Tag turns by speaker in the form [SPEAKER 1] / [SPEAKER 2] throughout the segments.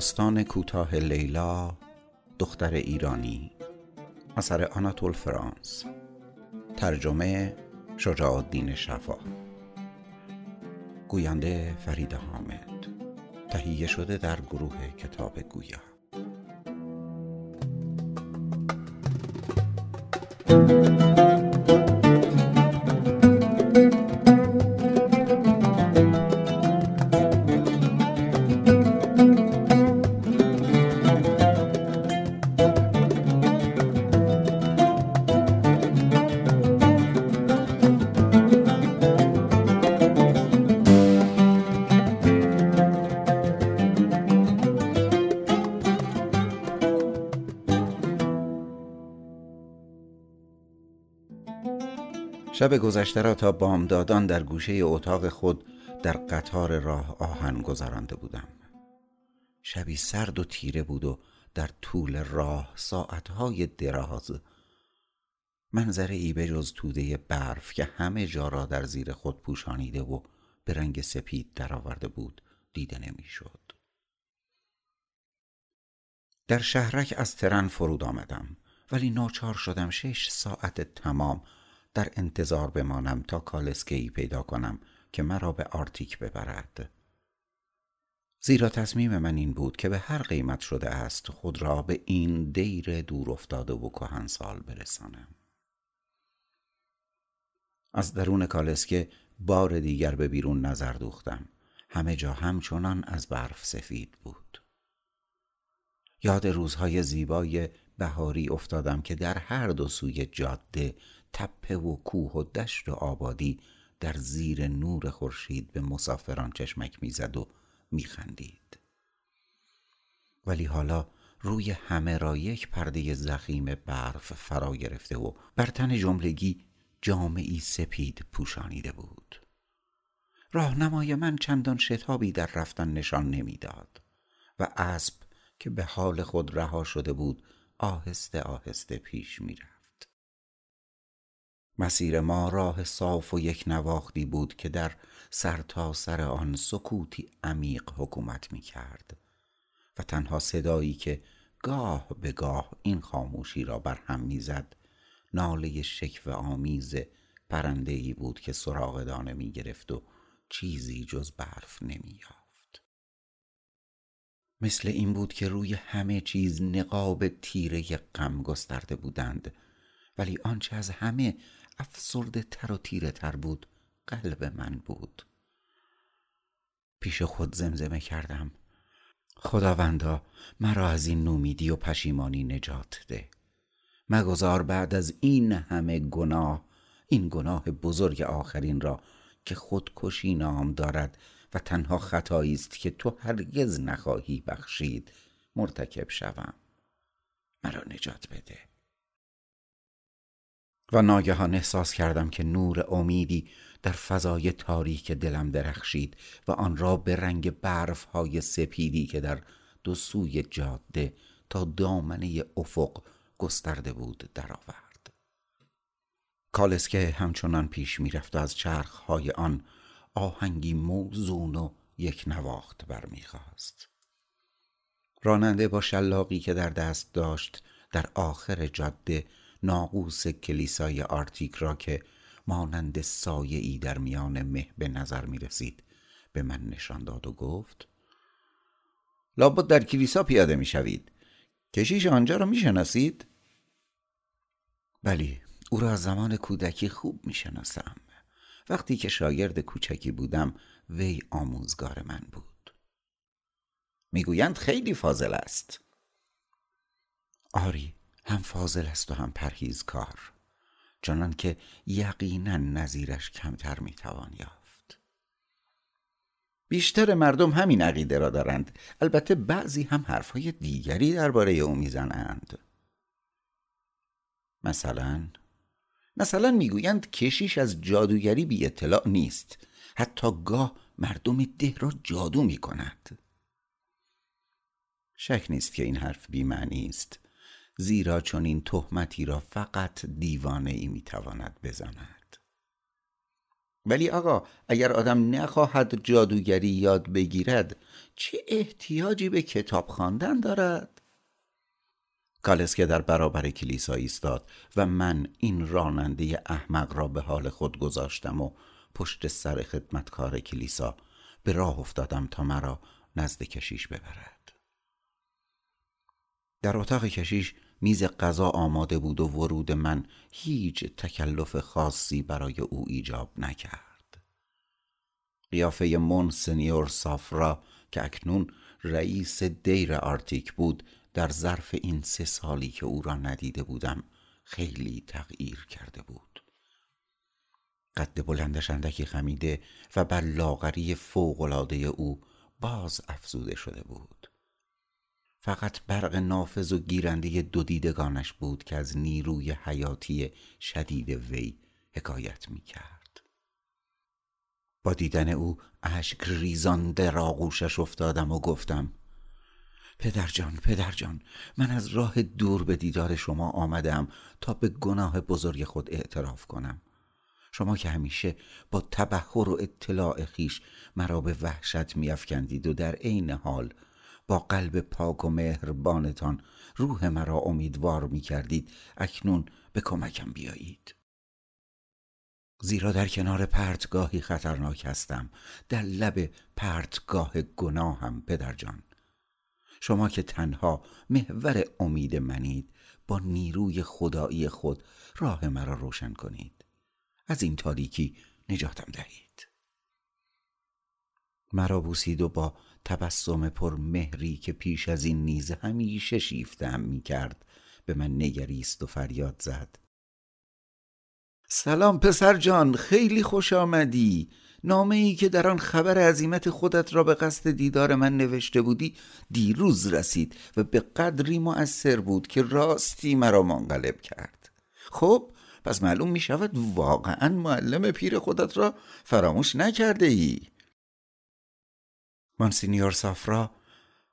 [SPEAKER 1] داستان کوتاه لیلا دختر ایرانی اثر آناتول فرانس. ترجمه شجاع الدین شفا. گوینده فرید حامد. تهیه شده در گروه کتاب گویا. شب گذشته را تا بامدادان در گوشه اتاق خود در قطار راه آهن گذرانده بودم شبی سرد و تیره بود و در طول راه ساعتهای دراز منظره ای به جز توده برف که همه جا را در زیر خود پوشانیده و به رنگ سپید درآورده بود دیده نمی‌شد. در شهرک از ترن فرود آمدم ولی ناچار شدم شش ساعت تمام در انتظار بمانم تا کالسکه پیدا کنم که مرا به آرتیک ببرد. زیرا تصمیم من این بود که به هر قیمت شده است خود را به این دیر دور افتاده و کهنسال برسانم. از درون کالسکه بار دیگر به بیرون نظر دوختم. همه جا همچنان از برف سفید بود. یاد روزهای زیبای بهاری افتادم که در هر دو سوی جاده تپه و کوه و دشت و آبادی در زیر نور خورشید به مسافران چشمک می‌زد و میخندید. ولی حالا روی همه را یک پرده زخیم برف فرا گرفته و بر تن جملگی جامعی سپید پوشانیده بود. راهنمای من چندان شتابی در رفتن نشان نمی‌داد و اسب که به حال خود رها شده بود آهسته آهسته پیش می‌رفت. مسیر ما راه صاف و یک نواختی بود که در سر تا سر آن سکوتی عمیق حکومت می کرد و تنها صدایی که گاه به گاه این خاموشی را بر هم می‌زد ناله شکف آمیز پرنده بود که سراغ دانه می گرفت و چیزی جز برف نمی یافت. مثل این بود که روی همه چیز نقاب تیره غم گسترده بودند ولی آنچه از همه افسرده تر و تیره تر بود. قلب من بود. پیش خود زمزمه کردم. خداوندا مرا از این نومیدی و پشیمانی نجات ده. مگذار بعد از این همه گناه این گناه بزرگ آخرین را که خودکشی نام دارد و تنها خطایی است که تو هرگز نخواهی بخشید مرتکب شوم. مرا نجات بده. و ناگهان احساس کردم که نور امیدی در فضای تاریک دلم درخشید و آن را به رنگ برف های سپیدی که در دو سوی جاده تا دامنه افق گسترده بود درآورد. کالسکه همچنان پیش می‌رفت و از چرخ های آن آهنگی موزون و یک نواخت برمیخواست. راننده با شلاقی که در دست داشت در آخر جاده ناقوس کلیسای آرتیک را که مانند سایه ای در میان مه به نظر می رسید به من نشان داد و گفت لابد در کلیسا پیاده می شوید کشیش آنجا را می شناسید؟ بلی او را از زمان کودکی خوب می شناسم وقتی که شاگرد کوچکی بودم وی آموزگار من بود. می‌گویند خیلی فاضل است. آری هم فاضل است و هم پرهیزکار چنان که یقینا نظیرش کمتر می‌توان یافت. بیشتر مردم همین عقیده را دارند. البته بعضی هم حرفهای دیگری درباره او می‌زنند. مثلا مثلا می‌گویند کشیش از جادوگری بی اطلاع نیست. حتی گاه مردم ده را جادو می کند شک نیست که این حرف بیمعنی است. زیرا چون این تهمتی را فقط دیوانه ای می‌تواند بزند. ولی آقا اگر آدم نخواهد جادوگری یاد بگیرد چه احتیاجی به کتاب خواندن دارد؟ کالس که در برابر کلیسا ایستاد و من این راننده احمق را به حال خود گذاشتم و پشت سر خدمتکار کلیسا به راه افتادم تا مرا نزد کشیش ببرد. در اتاق کشیش میز غذا آماده بود و ورود من هیچ تکلف خاصی برای او ایجاب نکرد. قیافه سنیور سافرا که اکنون رئیس دیر آرتیک بود در ظرف این سه سالی که او را ندیده بودم خیلی تغییر کرده بود. قد بلندش اندکی خمیده و بر لاغری فوقالعاده او باز افزوده شده بود. فقط برق نافذ و گیرنده دو دیدگانش بود که از نیروی حیاتی شدید وی حکایت می کرد. با دیدن او اشک ریزان در آغوشش افتادم و گفتم پدرجان پدرجان من از راه دور به دیدار شما آمدم تا به گناه بزرگ خود اعتراف کنم شما که همیشه با تبهر و اطلاع خیش مرا به وحشت میافکندید و در عین حال با قلب پاک و مهربانتان روح مرا امیدوار می کردید اکنون به کمکم بیایید. زیرا در کنار پرتگاهی خطرناک هستم. در لب پرتگاه گناهم پدرجان شما که تنها محور امید منید با نیروی خدایی خود راه مرا روشن کنید. از این تاریکی نجاتم دهید. مرا بوسید و با تبسم پر مهری که پیش از این نیز همیشه شیفتم می کرد به من نگریست و فریاد زد. سلام پسر جان خیلی خوش آمدی. نامه ای که در آن خبر عظیمت خودت را به قصد دیدار من نوشته بودی دیروز رسید و به قدری مؤثر بود که راستی مرا منقلب کرد. خب پس معلوم می شود واقعا معلم پیر خودت را فراموش نکرده ای مانسینیور سافرا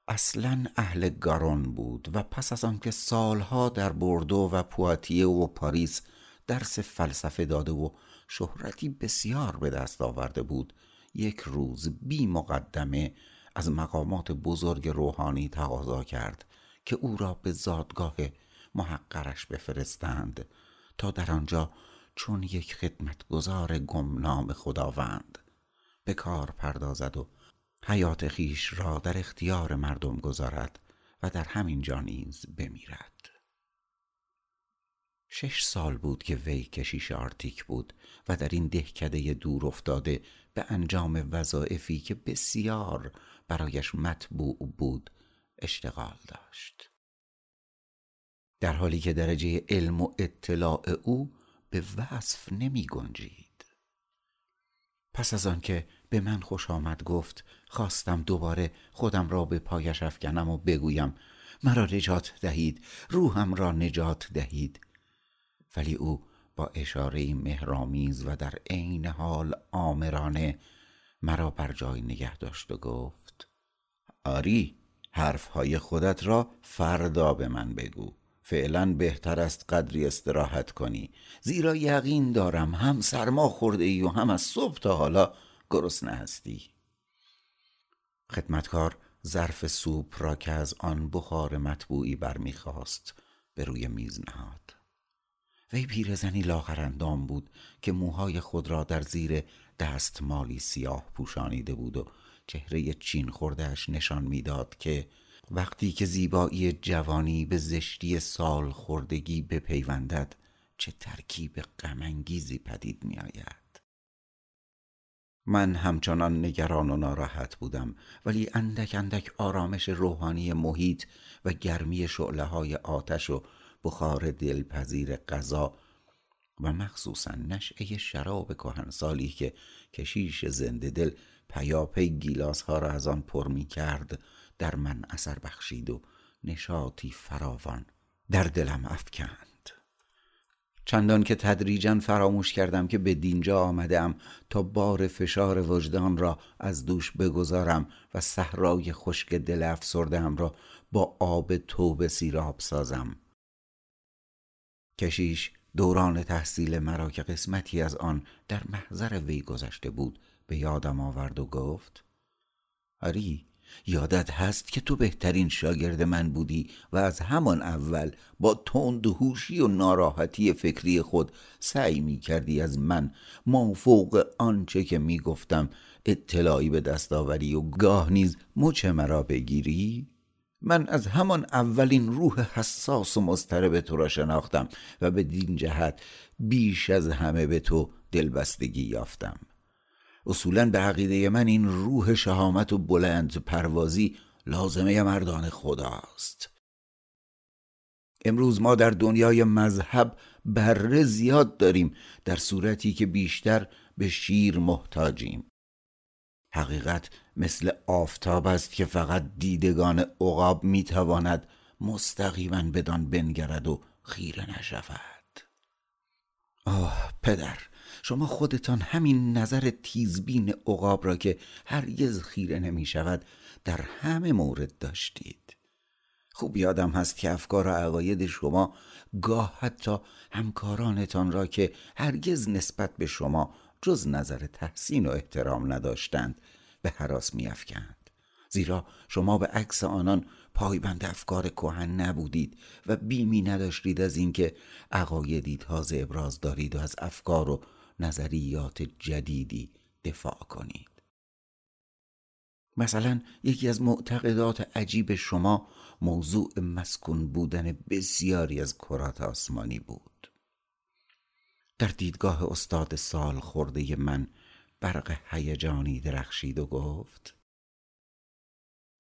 [SPEAKER 1] اصلا اهل گارون بود و پس از آنکه سالها در بردو و پواتیه و پاریس درس فلسفه داده و شهرتی بسیار به دست آورده بود یک روز بی مقدمه از مقامات بزرگ روحانی تقاضا کرد که او را به زادگاه محقرش بفرستند تا در آنجا چون یک خدمتگزار گمنام خداوند به کار پردازد و حیات خیش را در اختیار مردم گذارد و در همین جا نیز بمیرد. شش سال بود که وی کشیش آرتیک بود و در این دهکده دور افتاده به انجام وظایفی که بسیار برایش مطبوع بود اشتغال داشت. در حالی که درجه علم و اطلاع او به وصف نمی گنجید. پس از آنکه به من خوش آمد گفت خواستم دوباره خودم را به پایش افکنم و بگویم مرا نجات دهید روحم را نجات دهید. ولی او با اشاره مهرامیز و در عین حال آمرانه مرا بر جای نگه داشت و گفت آری حرفهای خودت را فردا به من بگو. فعلا بهتر است قدری استراحت کنی. زیرا یقین دارم هم سرما خورده ای و هم از صبح تا حالا گرسنه هستی. خدمتکار ظرف سوپ را که از آن بخار مطبوعی برمیخواست به روی میز نهاد. وی پیرزنی لاغرندام بود که موهای خود را در زیر دستمالی سیاه پوشانیده بود و چهره چین خوردهش نشان می‌داد که وقتی که زیبایی جوانی به زشتی سال خوردگی بپیوندد چه ترکیب غمانگیزی پدید می آید. من همچنان نگران و ناراحت بودم ولی اندک اندک آرامش روحانی محیط و گرمی شعله های آتش و بخار دلپذیر غذا و مخصوصا نشعه شراب کهنسالی که کشیش زنده دل پیاپی گیلاس ها را از آن پر می کرد در من اثر بخشید و نشاطی فراوان در دلم افکند. چندان که تدریجا فراموش کردم که به دینجا آمدم تا بار فشار وجدان را از دوش بگذارم و صحرای خشک دل افسردم را با آب توبه سیراب سازم. کشیش دوران تحصیل مرا که قسمتی از آن در محضر وی گذشته بود به یادم آورد و گفت آری یادت هست که تو بهترین شاگرد من بودی و از همان اول با تند هوشی و ناراحتی فکری خود سعی می کردی از من مافوق آنچه که می گفتم اطلاعی به دست آوری و گاه نیز مچ مرا بگیری؟ من از همان اولین روح حساس و مضطرب تو را شناختم و به دین جهت بیش از همه به تو دلبستگی یافتم اصولا به عقیده من این روح شهامت و بلند پروازی لازمه مردان خداست. امروز ما در دنیای مذهب بره زیاد داریم در صورتی که بیشتر به شیر محتاجیم. حقیقت مثل آفتاب است که فقط دیدگان عقاب می‌تواند مستقیما بدان بنگرد و خیره نشود. آه پدر شما خودتان همین نظر تیزبین عقاب را که هرگز خیره نمی شود در همه مورد داشتید. خوب یادم هست که افکار و عقاید شما گاه حتی همکارانتان را که هرگز نسبت به شما جز نظر تحسین و احترام نداشتند به حراس میافکند. زیرا شما به عکس آنان پایبند افکار کهن نبودید و بیمی نداشتید از اینکه عقایدی تازه ابراز دارید و از افکار و نظریات جدیدی دفاع کنید. مثلا یکی از معتقدات عجیب شما موضوع مسکون بودن بسیاری از کرات آسمانی بود. در دیدگاه استاد سال خورده من برق هیجانی درخشید و گفت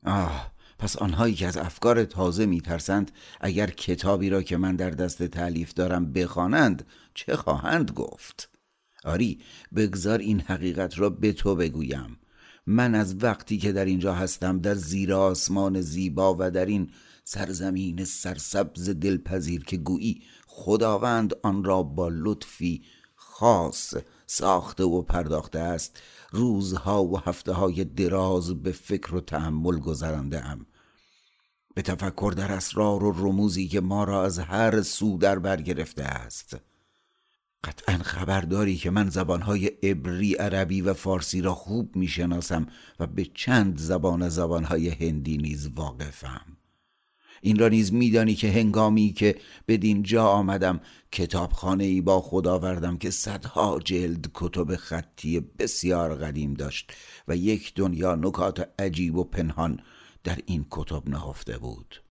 [SPEAKER 1] آه پس آنهایی که از افکار تازه میترسند اگر کتابی را که من در دست تعلیف دارم بخوانند چه خواهند گفت؟ آری بگذار این حقیقت را به تو بگویم. من از وقتی که در اینجا هستم در زیر آسمان زیبا و در این سرزمین سرسبز دلپذیر که گویی خداوند آن را با لطفی خاص ساخته و پرداخته است روزها و هفته های دراز به فکر و تحمل گذرانده ام به تفکر در اسرار و رموزی که ما را از هر سو در بر گرفته است. قطعا خبرداری که من زبانهای عبری، عربی و فارسی را خوب می‌شناسم و به چند زبان زبانهای هندی نیز واقفم. این را نیز میدانی که هنگامی که بدین جا آمدم کتابخانه ای با خود آوردم که صدها جلد کتب خطی بسیار قدیم داشت و یک دنیا نکات عجیب و پنهان در این کتب نهفته بود.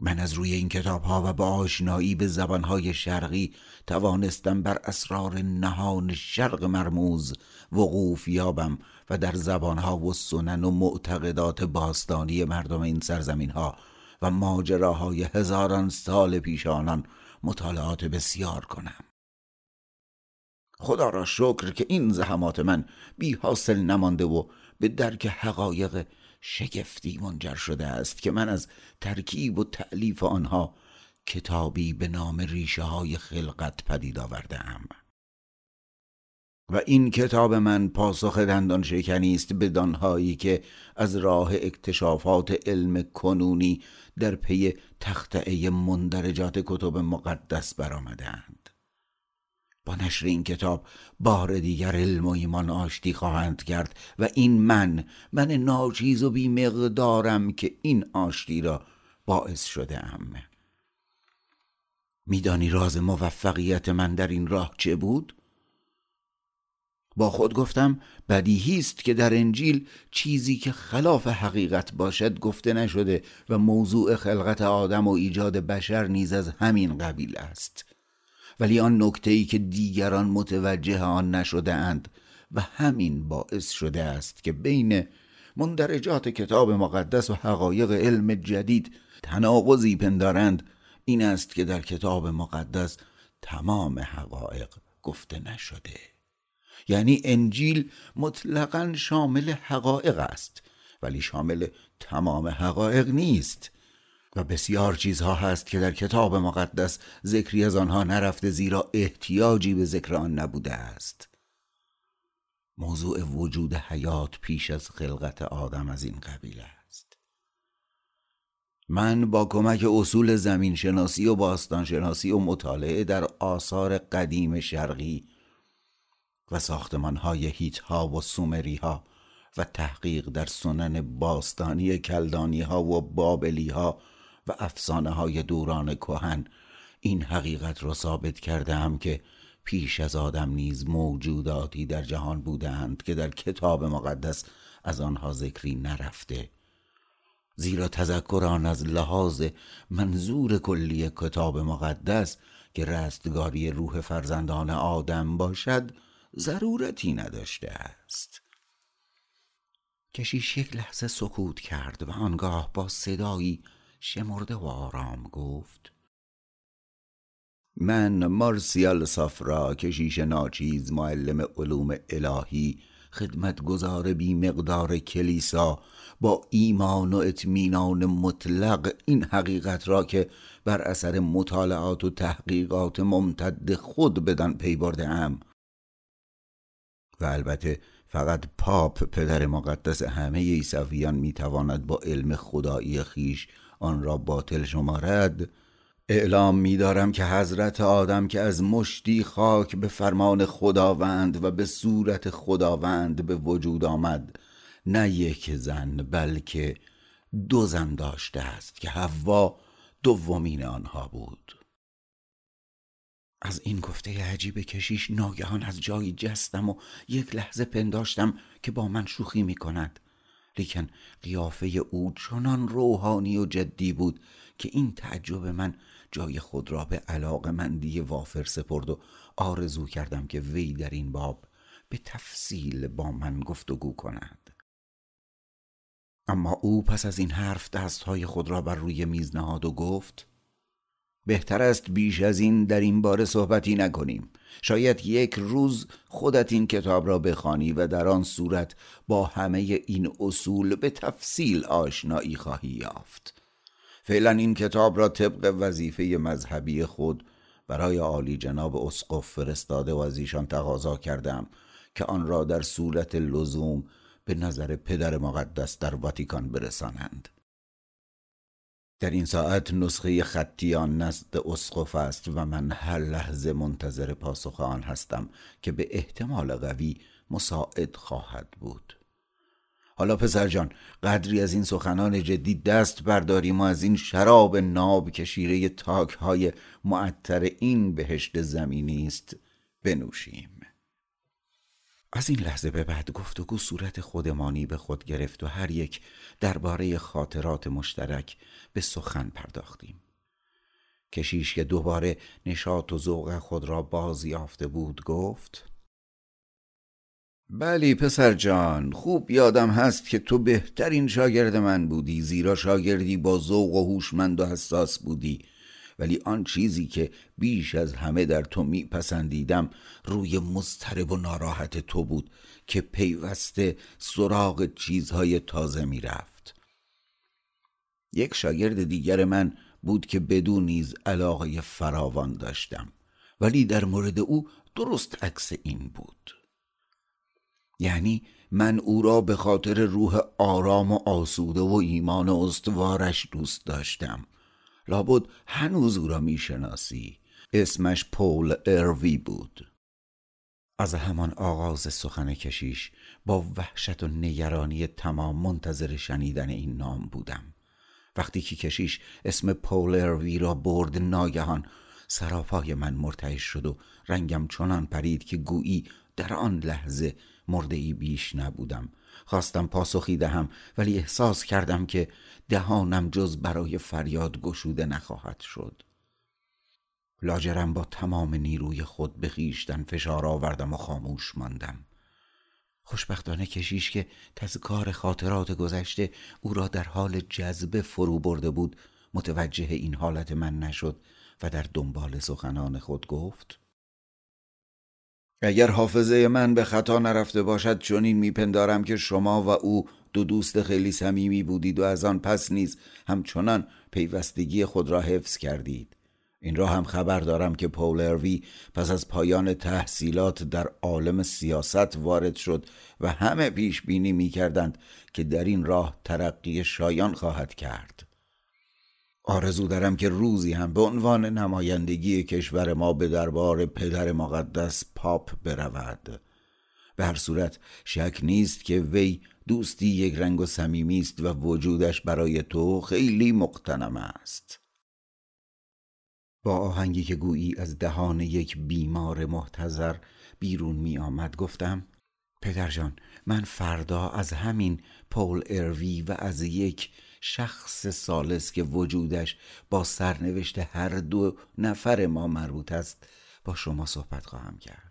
[SPEAKER 1] من از روی این کتاب ها و با آشنایی به زبانهای شرقی توانستم بر اسرار نهان شرق مرموز وقوف یابم و در زبانها و سنن و معتقدات باستانی مردم این سرزمین ها و ماجراهای هزاران سال پیش آنان مطالعات بسیار کنم. خدا را شکر که این زحمات من بی حاصل نمانده و به درک حقایق شگفتی منجر شده است که من از ترکیب و تعلیف آنها کتابی به نام ریشه های خلقت پدید آوردم و این کتاب من پاسخ دندان شکنی است به دانهایی که از راه اکتشافات علم کنونی در پی تختعه مندرجات کتب مقدس برآمدند با نشر این کتاب بار دیگر علم و ایمان آشتی خواهند کرد و این من من ناچیز و بیمقدارم که این آشتی را باعث شده ام میدانی راز موفقیت من در این راه چه بود؟ با خود گفتم بدیهی است که در انجیل چیزی که خلاف حقیقت باشد گفته نشده و موضوع خلقت آدم و ایجاد بشر نیز از همین قبیل است ولی آن نکته ای که دیگران متوجه آن نشده اند و همین باعث شده است که بین مندرجات کتاب مقدس و حقایق علم جدید تناقضی پندارند. این است که در کتاب مقدس تمام حقایق گفته نشده. یعنی انجیل مطلقا شامل حقایق است ولی شامل تمام حقایق نیست. و بسیار چیزها هست که در کتاب مقدس ذکری از آنها نرفته زیرا احتیاجی به ذکر آن نبوده است. موضوع وجود حیات پیش از خلقت آدم از این قبیل است. من با کمک اصول زمین شناسی و باستان شناسی و مطالعه در آثار قدیم شرقی و ساختمان های هیت ها و سومری ها و تحقیق در سنن باستانی کلدانی ها و بابلی ها و افسانه های دوران کهن. این حقیقت را ثابت کرده هم که پیش از آدم نیز موجوداتی در جهان بودند که در کتاب مقدس از آنها ذکری نرفته. زیرا تذکر آن از لحاظ منظور کلی کتاب مقدس که رستگاری روح فرزندان آدم باشد ضرورتی نداشته است. کشیش یک لحظه سکوت کرد و آنگاه با صدایی شمرده و آرام گفت. من مارسیال سافرا کشیش ناچیز معلم علوم الهی خدمتگزار بی مقدار کلیسا با ایمان و اطمینان مطلق این حقیقت را که بر اثر مطالعات و تحقیقات ممتد خود بدان پی برده ام. و البته فقط پاپ پدر مقدس همه عیسویان می‌تواند با علم خدایی خیش آن را باطل شمارد. اعلام می‌دارم که حضرت آدم که از مشتی خاک به فرمان خداوند و به صورت خداوند به وجود آمد نه یک زن بلکه دو زن داشته است که حوا دومین آنها بود. از این گفته عجیب کشیش ناگهان از جایی جستم و یک لحظه پنداشتم که با من شوخی می کند. لیکن قیافه او چنان روحانی و جدی بود که این تعجب من جای خود را به علاق مندی وافر سپرد و آرزو کردم که وی در این باب به تفصیل با من گفتگو کند. اما او پس از این حرف دستهای خود را بر روی میز نهاد و گفت بهتر است بیش از این در این باره صحبتی نکنیم. شاید یک روز خودت این کتاب را بخوانی و در آن صورت با همه این اصول به تفصیل آشنایی خواهی یافت. فعلا این کتاب را طبق وظیفه مذهبی خود برای عالی جناب اسقف فرستاده و از ایشان تقاضا کردم که آن را در صورت لزوم به نظر پدر مقدس در واتیکان برسانند. در این ساعت نسخه خطی آن نزد اسقف است و من هر لحظه منتظر پاسخ آن هستم که به احتمال قوی مساعد خواهد بود. حالا پسر جان قدری از این سخنان جدی دست برداریم و از این شراب ناب که شیره تاک های معطر این بهشت زمینی است بنوشیم. از این لحظه به بعد گفتگو صورت خودمانی به خود گرفت و هر یک درباره خاطرات مشترک به سخن پرداختیم. کشیش که دوباره نشاط و ذوق خود را باز یافته بود گفت بلی پسر جان خوب یادم هست که تو بهترین شاگرد من بودی زیرا شاگردی با ذوق و هوشمند و حساس بودی. ولی آن چیزی که بیش از همه در تو میپسندیدم روی مضطرب و ناراحت تو بود که پیوسته سراغ چیزهای تازه می‌رفت. یک شاگرد دیگر من بود که بدون نیز علاقه فراوان داشتم ولی در مورد او درست عکس این بود. یعنی من او را به خاطر روح آرام و آسوده و ایمان استوارش دوست داشتم. لابد هنوز او را می‌شناسی. اسمش پول اروی بود. از همان آغاز سخن کشیش با وحشت و نگرانی تمام منتظر شنیدن این نام بودم. وقتی که کشیش اسم پول اروی را برد ناگهان سراپای من مرتعش شد و رنگم چنان پرید که گویی در آن لحظه مرده ای بیش نبودم. خواستم پاسخی دهم ولی احساس کردم که دهانم جز برای فریاد گشوده نخواهد شد. لاجرم با تمام نیروی خود به خیشتن فشار آوردم و خاموش ماندم. خوشبختانه کشیش که تذکار خاطرات گذشته او را در حال جذبه فرو برده بود متوجه این حالت من نشد و در دنبال سخنان خود گفت اگر حافظه من به خطا نرفته باشد چنین میپندارم که شما و او دو دوست خیلی صمیمی بودید و از آن پس نیز همچنان پیوستگی خود را حفظ کردید. این را هم خبر دارم که پول اروی پس از پایان تحصیلات در عالم سیاست وارد شد و همه پیش بینی می کردند که در این راه ترقی شایان خواهد کرد. آرزو دارم که روزی هم به عنوان نمایندگی کشور ما به دربار پدر مقدس پاپ برود. به هر صورت شک نیست که وی دوستی یک رنگ و صمیمی است و وجودش برای تو خیلی مقتنم است. با آهنگی که گویی از دهان یک بیمار محتظر بیرون می آمد گفتم پدرجان من فردا از همین پول اروی و از یک شخص سالس که وجودش با سرنوشت هر دو نفر ما مربوط است با شما صحبت خواهم کرد.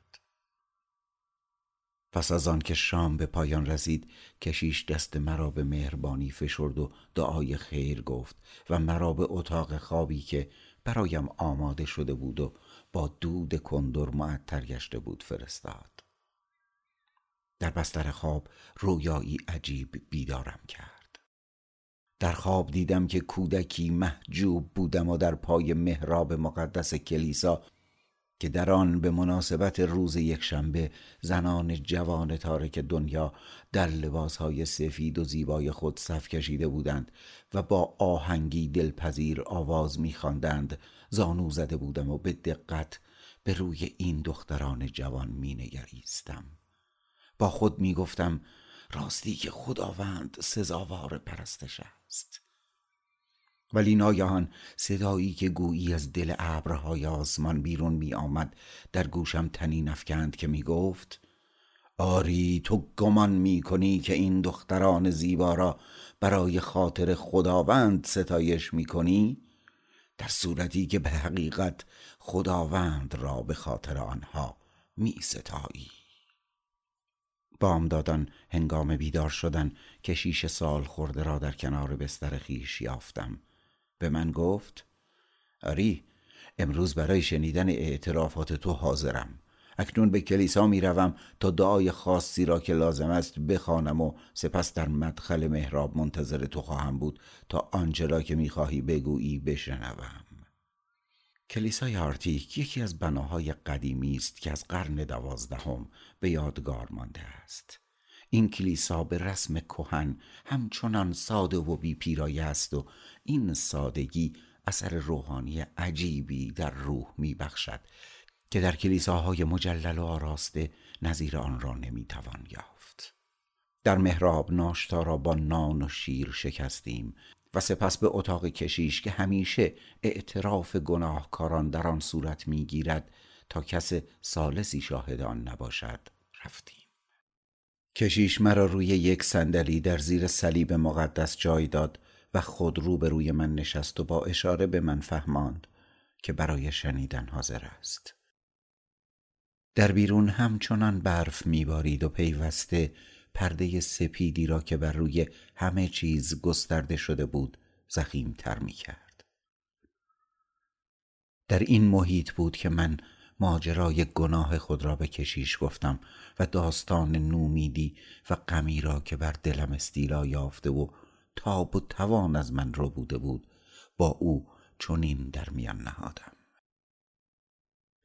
[SPEAKER 1] پس از آن که شام به پایان رسید کشیش دست مرا به مهربانی فشرد و دعای خیر گفت و مرا به اتاق خوابی که برایم آماده شده بود و با دود کندر معطر گشته بود فرستاد. در بستر خواب رویایی عجیب بیدارم کرد. در خواب دیدم که کودکی محجوب بودم و در پای محراب مقدس کلیسا که در آن به مناسبت روز یکشنبه زنان جوان تارک دنیا در لباسهای سفید و زیبای خود صف کشیده بودند و با آهنگی دلپذیر آواز میخواندند زانو زده بودم و به دقت به روی این دختران جوان مینگریستم. با خود می‌گفتم راستی که خداوند سزاوار پرستش است ولی ناگهان صدایی که گویی از دل ابرهای آسمان بیرون می آمد در گوشم تنین افکند که می گفت آری تو گمان می کنی که این دختران زیبا را برای خاطر خداوند ستایش می کنی؟ در صورتی که به حقیقت خداوند را به خاطر آنها می ستایی بامدادان هنگام بیدار شدن کشیش سال خورده را در کنار بستر خیش یافتم. به من گفت آری امروز برای شنیدن اعترافات تو حاضرم. اکنون به کلیسا می روم تا دعای خاصی را که لازم است بخوانم و سپس در مدخل محراب منتظر تو خواهم بود تا آنچه را که می خواهی بگویی بشنوم. کلیسای آرتیک یکی از بناهای قدیمی است که از قرن دوازدهم به یادگار مانده است. این کلیسا به رسم کهن همچنان ساده و بی پیرایه است و این سادگی اثر روحانی عجیبی در روح می بخشد که در کلیساهای مجلل و آراسته نظیر آن را نمی‌توان یافت. در محراب ناشتا را با نان و شیر شکستیم و سپس به اتاق کشیش که همیشه اعتراف گناهکاران در آن صورت می‌گیرد تا کس سالسی شاهد آن نباشد. رفتیم. کشیش مرا روی یک صندلی در زیر صلیب مقدس جای داد و خود رو به روی من نشست و با اشاره به من فهماند که برای شنیدن حاضر است. در بیرون همچنان برف میبارید و پیوسته پرده سپیدی را که بر روی همه چیز گسترده شده بود زخیم تر می کرد. در این محیط بود که من ماجرای گناه خود را به کشیش گفتم و داستان نومیدی و غمی را که بر دلم استیلا یافته و تاب و توان از من رو بوده بود با او چنین در میان نهادم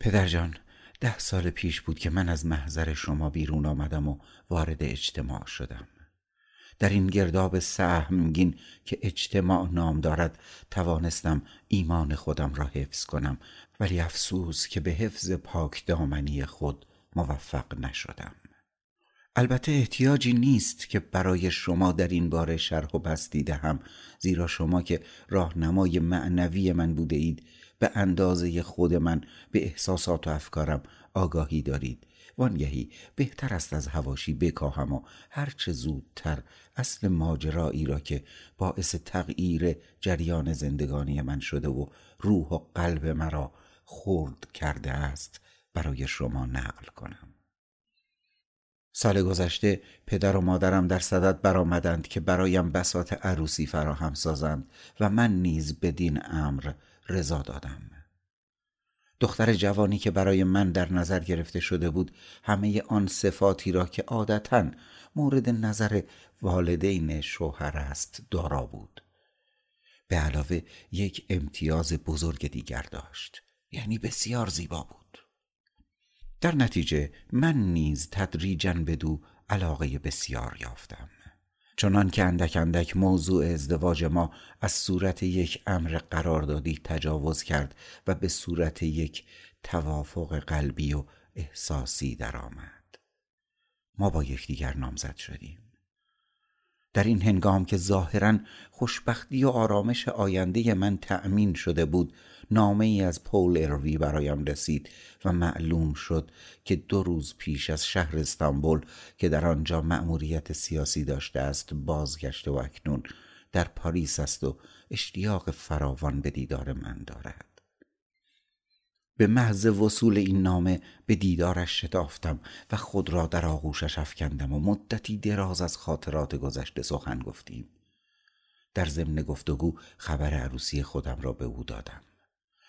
[SPEAKER 1] پدرجان ده سال پیش بود که من از محضر شما بیرون آمدم و وارد اجتماع شدم. در این گرداب سهمگین که اجتماع نام دارد توانستم ایمان خودم را حفظ کنم ولی افسوس که به حفظ پاک دامنی خود موفق نشدم. البته احتیاجی نیست که برای شما در این باره شرح و بستی دهم زیرا شما که راهنمای معنوی من بوده اید به اندازه خود من به احساسات و افکارم آگاهی دارید. وانگهی بهتر است از هواشی بکاهم و هرچه زودتر اصل ماجرایی را که باعث تغییر جریان زندگانی من شده و روح و قلب مرا خورد کرده است برای شما نقل کنم. سال گذشته پدر و مادرم در صدد برآمدند که برایم بسات عروسی فراهم سازند و من نیز بدین امر رضا دادم. دختر جوانی که برای من در نظر گرفته شده بود همه آن صفاتی را که عادتا مورد نظر والدین شوهر است دارا بود. به علاوه یک امتیاز بزرگ دیگر داشت یعنی بسیار زیبا بود. در نتیجه من نیز تدریجا به دو علاقه بسیار یافتم. چنان که اندک اندک موضوع ازدواج ما از صورت یک امر قراردادی تجاوز کرد و به صورت یک توافق قلبی و احساسی درآمد. ما با یکدیگر نامزد شدیم. در این هنگام که ظاهرا خوشبختی و آرامش آینده من تأمین شده بود نامه ای از پول اروی برایم رسید و معلوم شد که دو روز پیش از شهر استانبول که در آنجا مأموریت سیاسی داشته است بازگشته و اکنون در پاریس است و اشتیاق فراوان به دیدار من دارد. به محض وصول این نامه به دیدارش شتافتم و خود را در آغوشش افکندم و مدتی دراز از خاطرات گذشته سخن گفتیم. در ضمن گفتگو خبر عروسی خودم را به او دادم.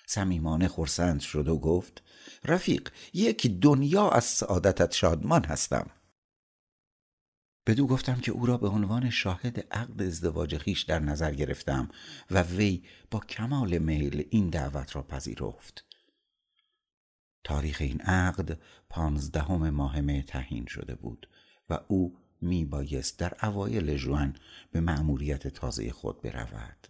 [SPEAKER 1] صمیمانه خرسند شد و گفت رفیق یک دنیا از سعادتت شادمان هستم. بدو گفتم که او را به عنوان شاهد عقد ازدواج خیش در نظر گرفتم و وی با کمال میل این دعوت را پذیرفت. تاریخ این عقد پانزدهم ماه مه تعیین شده بود و او می بایست در اوایل ژوئن به مأموریت تازه خود برود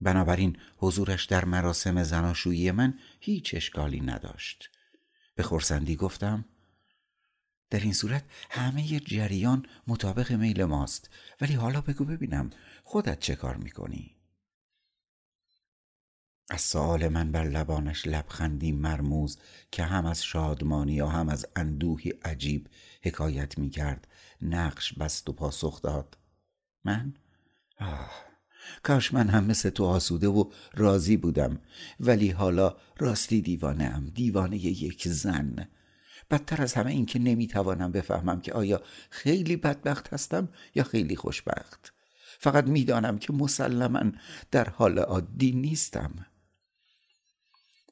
[SPEAKER 1] بنابراین حضورش در مراسم زناشویی من هیچ اشکالی نداشت به خورسندی گفتم در این صورت همه جریان مطابق میل ماست ولی حالا بگو ببینم خودت چه کار می‌کنی؟ از سوال من بر لبانش لبخندی مرموز که هم از شادمانی و هم از اندوهی عجیب حکایت می کرد. نقش بست و پاسخ داد. من؟ آه کاش من هم مثل تو آسوده و راضی بودم. ولی حالا راستی دیوانه ام دیوانه یک زن. بدتر از همه این که نمی‌توانم بفهمم که آیا خیلی بدبخت هستم یا خیلی خوشبخت. فقط می‌دانم که مسلما در حال عادی نیستم.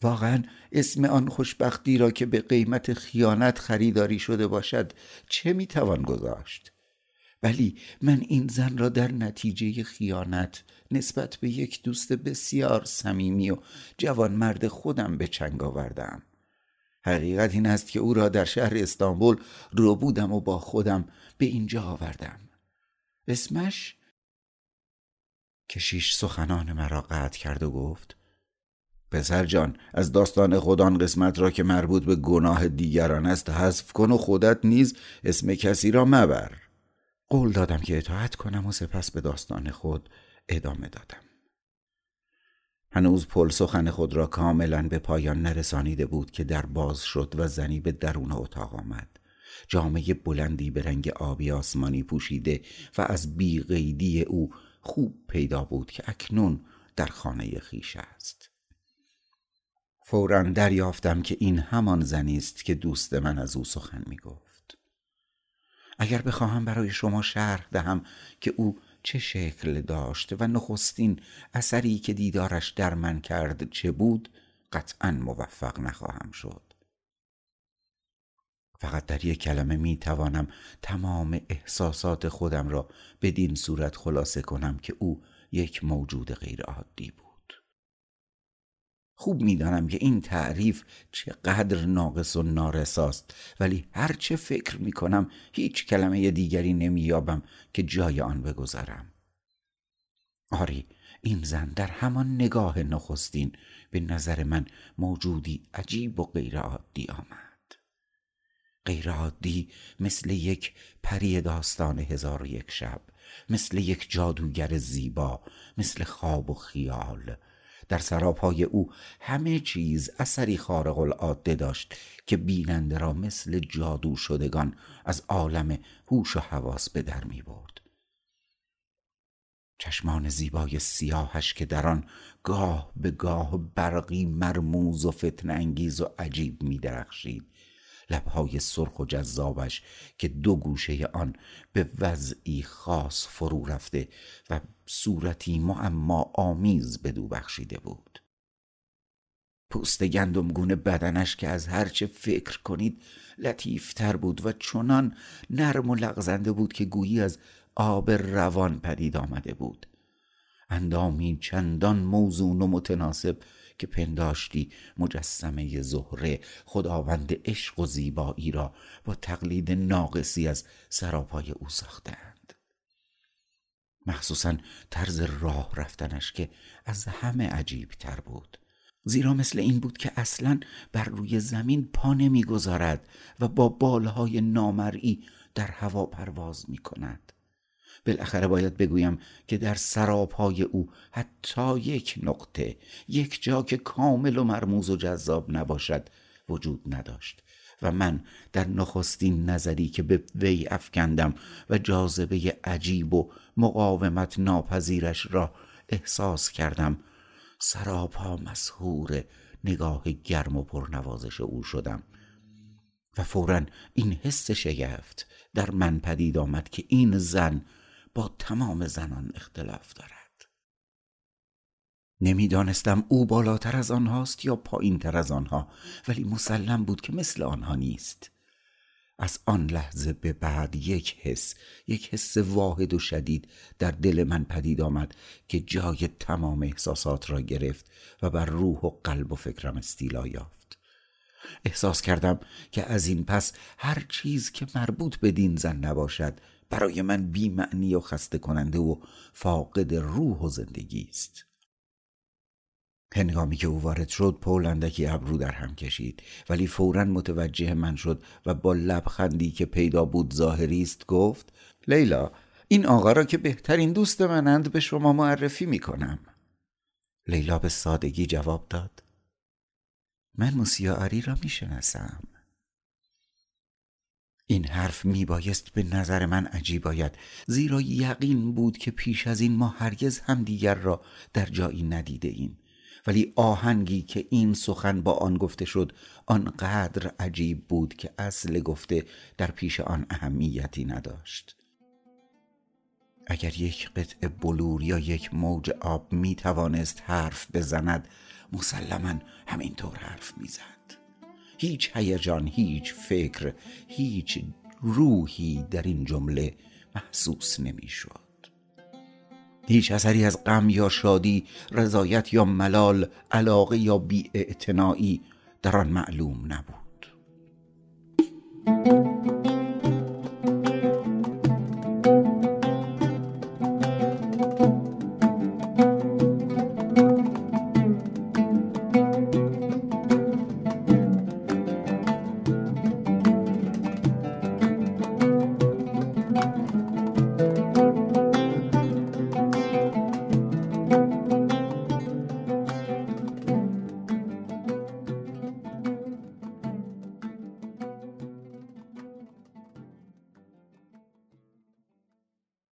[SPEAKER 1] واقعا اسم آن خوشبختی را که به قیمت خیانت خریداری شده باشد چه می‌توان گذاشت؟ ولی من این زن را در نتیجه خیانت نسبت به یک دوست بسیار صمیمی و جوان مرد خودم به چنگ آوردم. حقیقت این است که او را در شهر استانبول رو بودم و با خودم به اینجا آوردم. اسمش؟ کشیش سخنان مرا قطع کرد و گفت پسر جان از داستان خودان قسمت را که مربوط به گناه دیگران است حذف کن و خودت نیز اسم کسی را مبر. قول دادم که اطاعت کنم و سپس به داستان خود ادامه دادم. هنوز پل سخن خود را کاملا به پایان نرسانیده بود که در باز شد و زنی به درون اتاق آمد. جامعه بلندی به رنگ آبی آسمانی پوشیده و از بیقیدی او خوب پیدا بود که اکنون در خانه خیش است. فورا دریافتم که این همان زنی است که دوست من از او سخن می گفت اگر بخواهم برای شما شرح دهم که او چه شکل داشت و نخستین اثری که دیدارش در من کرد چه بود قطعا موفق نخواهم شد. فقط در یک کلمه می توانم تمام احساسات خودم را بدین صورت خلاصه کنم که او یک موجود غیرعادی بود. خوب می‌دانم که این تعریف چقدر ناقص و نارساست ولی هرچه فکر می کنم هیچ کلمه دیگری نمییابم که جای آن بگذارم آری این زن در همان نگاه نخستین به نظر من موجودی عجیب و غیرعادی آمد. غیرعادی مثل یک پری داستان هزار و یک شب مثل یک جادوگر زیبا مثل خواب و خیال. در سراپای او همه چیز اثری خارق العاده داشت که بیننده را مثل جادو شدگان از عالم هوش و حواس به در می برد چشمان زیبای سیاهش که در آن گاه به گاه برقی مرموز و فتن انگیز و عجیب می درخشید لبهای سرخ و جذابش که دو گوشه آن به وضعی خاص فرو رفته و صورتی معما آمیز بدو بخشیده بود. پوست گندمگون بدنش که از هرچه فکر کنید لطیفتر بود و چنان نرم و لغزنده بود که گویی از آب روان پدید آمده بود. اندامی چندان موزون و متناسب که پنداشتی مجسمه زهره خداوند عشق و زیبایی را با تقلید ناقصی از سراپای او ساختند. مخصوصا طرز راه رفتنش که از همه عجیب تر بود. زیرا مثل این بود که اصلا بر روی زمین پا نمی‌گذارد و با بالهای نامرئی در هوا پرواز می کند بالاخره باید بگویم که در سرابهای او حتی یک نقطه یک جا که کامل و مرموز و جذاب نباشد وجود نداشت. و من در نخستین نظری که به وی افکندم و جاذبه عجیب و مقاومت ناپذیرش را احساس کردم سراپا مسهور نگاه گرم و پرنوازش او شدم. و فورا این حس شگفت در من پدید آمد که این زن با تمام زنان اختلاف دارد. نمی‌دانستم او بالاتر از آنهاست یا پایین تر از آنها ولی مسلم بود که مثل آنها نیست. از آن لحظه به بعد یک حس یک حس واحد و شدید در دل من پدید آمد که جای تمام احساسات را گرفت و بر روح و قلب و فکرم استیلا یافت. احساس کردم که از این پس هر چیز که مربوط به دین زن نباشد برای من بیمعنی و خسته کننده و فاقد روح و زندگی است. هنگامی که او وارد شد پول اندکی ابرو در هم کشید. ولی فورا متوجه من شد و با لبخندی که پیدا بود ظاهری است گفت لیلا این آقا را که بهترین دوست منند به شما معرفی می کنم لیلا به سادگی جواب داد من موسیا را می شناسم این حرف می بایست به نظر من عجیب آید. زیرا یقین بود که پیش از این ما هرگز هم دیگر را در جایی ندیده ایم. ولی آهنگی که این سخن با آن گفته شد آنقدر عجیب بود که اصل گفته در پیش آن اهمیتی نداشت. اگر یک قطع بلور یا یک موج آب می توانست حرف بزند مسلما همینطور حرف می‌زد. هیچ هیجان هیچ فکر هیچ روحی در این جمله محسوس نمی‌شد. هیچ اثری از غم یا شادی رضایت یا ملال علاقه یا بی در آن معلوم نبود.